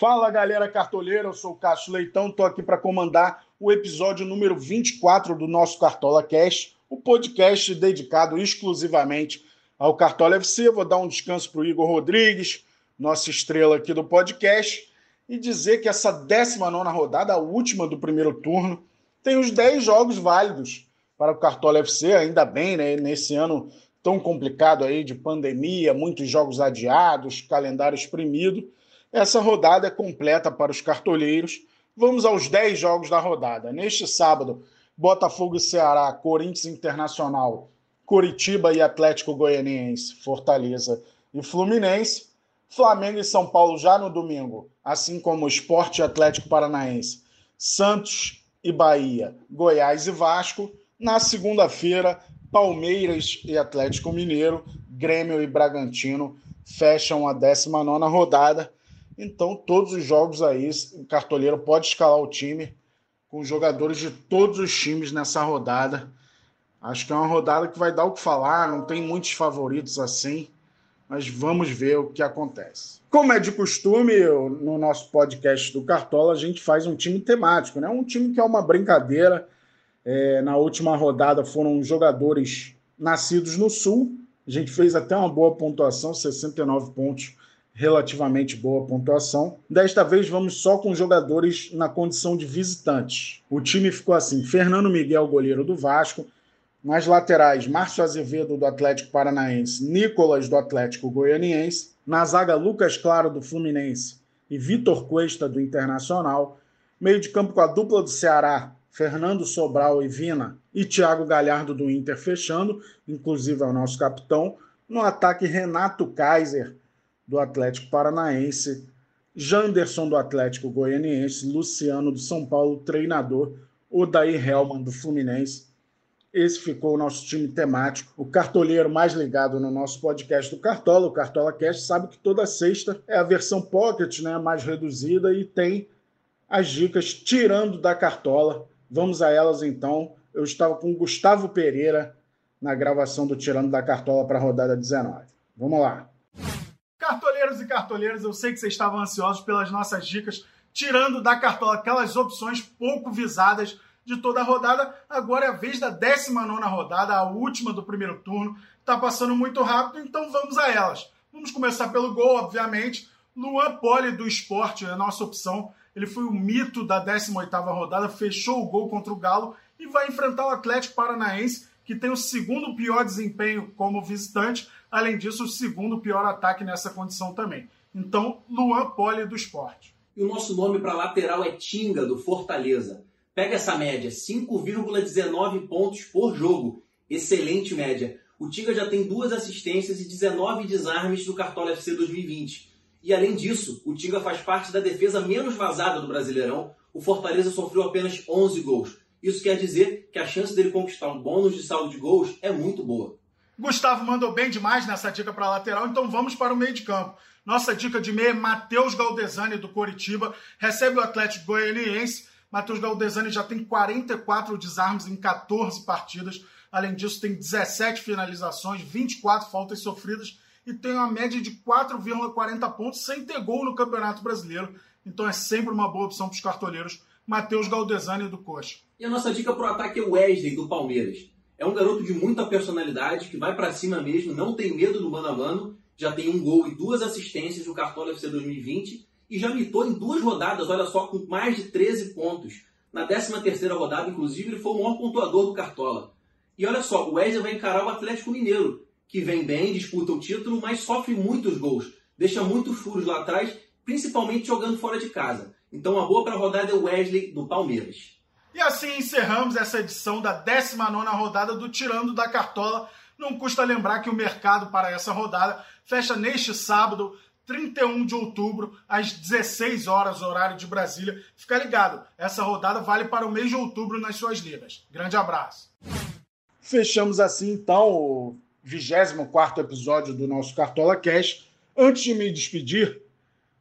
Fala galera cartoleira, eu sou o Cássio Leitão, estou aqui para comandar o episódio número 24 do nosso Cartola Cast, o podcast dedicado exclusivamente ao Cartola FC. Vou dar um descanso para o Igor Rodrigues, nossa estrela aqui do podcast, e dizer que essa 19 rodada, a última do primeiro turno, tem os 10 jogos válidos para o Cartola FC, ainda bem, né? Nesse ano tão complicado aí de pandemia, muitos jogos adiados, calendário exprimido. Essa rodada é completa para os cartoleiros. Vamos aos 10 jogos da rodada. Neste sábado, Botafogo e Ceará, Corinthians Internacional, Curitiba e Atlético Goianiense, Fortaleza e Fluminense. Flamengo e São Paulo já no domingo, assim como Esporte Atlético Paranaense, Santos e Bahia, Goiás e Vasco. Na segunda-feira, Palmeiras e Atlético Mineiro, Grêmio e Bragantino fecham a 19 rodada. Então, todos os jogos aí, o cartoleiro pode escalar o time com jogadores de todos os times nessa rodada. Acho que é uma rodada que vai dar o que falar, não tem muitos favoritos assim, mas vamos ver o que acontece. Como é de costume, no nosso podcast do Cartola, a gente faz um time temático, né? Um time que é uma brincadeira. É, na última rodada foram jogadores nascidos no Sul. A gente fez até uma boa pontuação, 69 pontos relativamente boa pontuação. Desta vez vamos só com jogadores na condição de visitantes. O time ficou assim: Fernando Miguel, goleiro do Vasco. Nas laterais, Márcio Azevedo do Atlético Paranaense, Nicolas do Atlético Goianiense. Na zaga, Lucas Claro do Fluminense e Vitor Cuesta do Internacional. Meio de campo com a dupla do Ceará, Fernando Sobral e Vina, e Thiago Galhardo do Inter fechando, inclusive é o nosso capitão. No ataque, Renato Kaiser do Atlético Paranaense, Janderson do Atlético Goianiense, Luciano do São Paulo, treinador, Odair Helman do Fluminense. Esse ficou o nosso time temático. O cartoleiro mais ligado no nosso podcast do Cartola, o Cartola Cast, sabe que toda sexta é a versão Pocket, né, mais reduzida, e tem as dicas tirando da cartola. Vamos a elas então. Eu estava com o Gustavo Pereira na gravação do Tirando da Cartola para a rodada 19. Vamos lá. Cartoleiros eu sei que vocês estavam ansiosos pelas nossas dicas, tirando da cartola aquelas opções pouco visadas de toda a rodada. Agora é a vez da 19 rodada, a última do primeiro turno. Está passando muito rápido, então vamos a elas. Vamos começar pelo gol, obviamente. Luan Poli do esporte é a nossa opção. Ele foi o mito da 18 rodada, fechou o gol contra o Galo e vai enfrentar o Atlético Paranaense, que tem o segundo pior desempenho como visitante, Além disso, o segundo pior ataque nessa condição também. Então, Luan Poli do esporte. E o nosso nome para lateral é Tinga, do Fortaleza. Pega essa média, 5,19 pontos por jogo. Excelente média. O Tinga já tem duas assistências e 19 desarmes do Cartola FC 2020. E além disso, o Tinga faz parte da defesa menos vazada do Brasileirão. O Fortaleza sofreu apenas 11 gols. Isso quer dizer que a chance dele conquistar um bônus de saldo de gols é muito boa. Gustavo mandou bem demais nessa dica para lateral, então vamos para o meio de campo. Nossa dica de meia é Matheus Galdesani do Coritiba, recebe o Atlético Goianiense. Matheus Galdesani já tem 44 desarmes em 14 partidas. Além disso, tem 17 finalizações, 24 faltas sofridas e tem uma média de 4,40 pontos sem ter gol no Campeonato Brasileiro. Então é sempre uma boa opção para os cartoleiros. Matheus Galdesani do Coxa. E a nossa dica para o ataque é o Wesley do Palmeiras. É um garoto de muita personalidade, que vai para cima mesmo, não tem medo do mano a mano, já tem um gol e duas assistências no Cartola FC 2020 e já mitou em duas rodadas, olha só, com mais de 13 pontos. Na 13 terceira rodada, inclusive, ele foi o maior pontuador do Cartola. E olha só, o Wesley vai encarar o Atlético Mineiro, que vem bem, disputa o título, mas sofre muitos gols, deixa muitos furos lá atrás, principalmente jogando fora de casa. Então a boa para a rodada é o Wesley do Palmeiras. E assim encerramos essa edição da 19 rodada do Tirando da Cartola. Não custa lembrar que o mercado para essa rodada fecha neste sábado, 31 de outubro, às 16 horas, horário de Brasília. Fica ligado, essa rodada vale para o mês de outubro nas suas ligas. Grande abraço. Fechamos assim então o 24 episódio do nosso Cartola Cash. Antes de me despedir,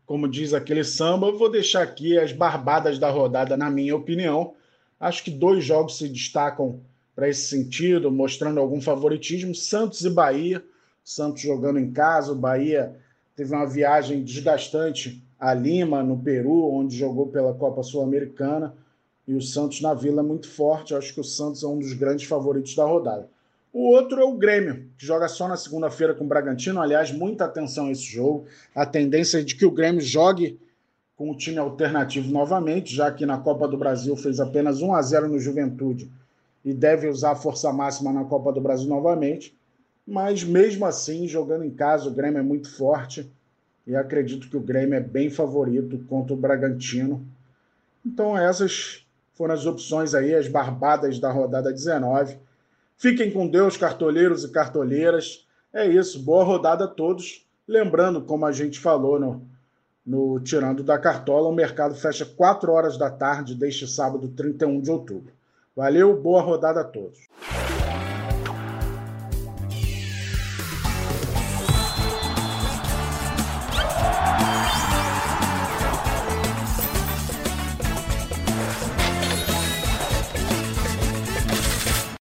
como diz aquele samba, vou deixar aqui as barbadas da rodada, na minha opinião. Acho que dois jogos se destacam para esse sentido, mostrando algum favoritismo: Santos e Bahia. Santos jogando em casa, o Bahia teve uma viagem desgastante a Lima, no Peru, onde jogou pela Copa Sul-Americana. E o Santos na Vila é muito forte. acho que o Santos é um dos grandes favoritos da rodada. O outro é o Grêmio, que joga só na segunda-feira com o Bragantino. Aliás, muita atenção a esse jogo. A tendência é de que o Grêmio jogue com o time alternativo novamente, já que na Copa do Brasil fez apenas 1 a 0 no Juventude e deve usar a força máxima na Copa do Brasil novamente. Mas mesmo assim, jogando em casa, o Grêmio é muito forte e acredito que o Grêmio é bem favorito contra o Bragantino. Então, essas foram as opções aí, as barbadas da rodada 19. Fiquem com Deus, cartoleiros e cartoleiras. É isso, boa rodada a todos. Lembrando, como a gente falou no, no Tirando da Cartola, o mercado fecha 4 horas da tarde deste sábado, 31 de outubro. Valeu, boa rodada a todos.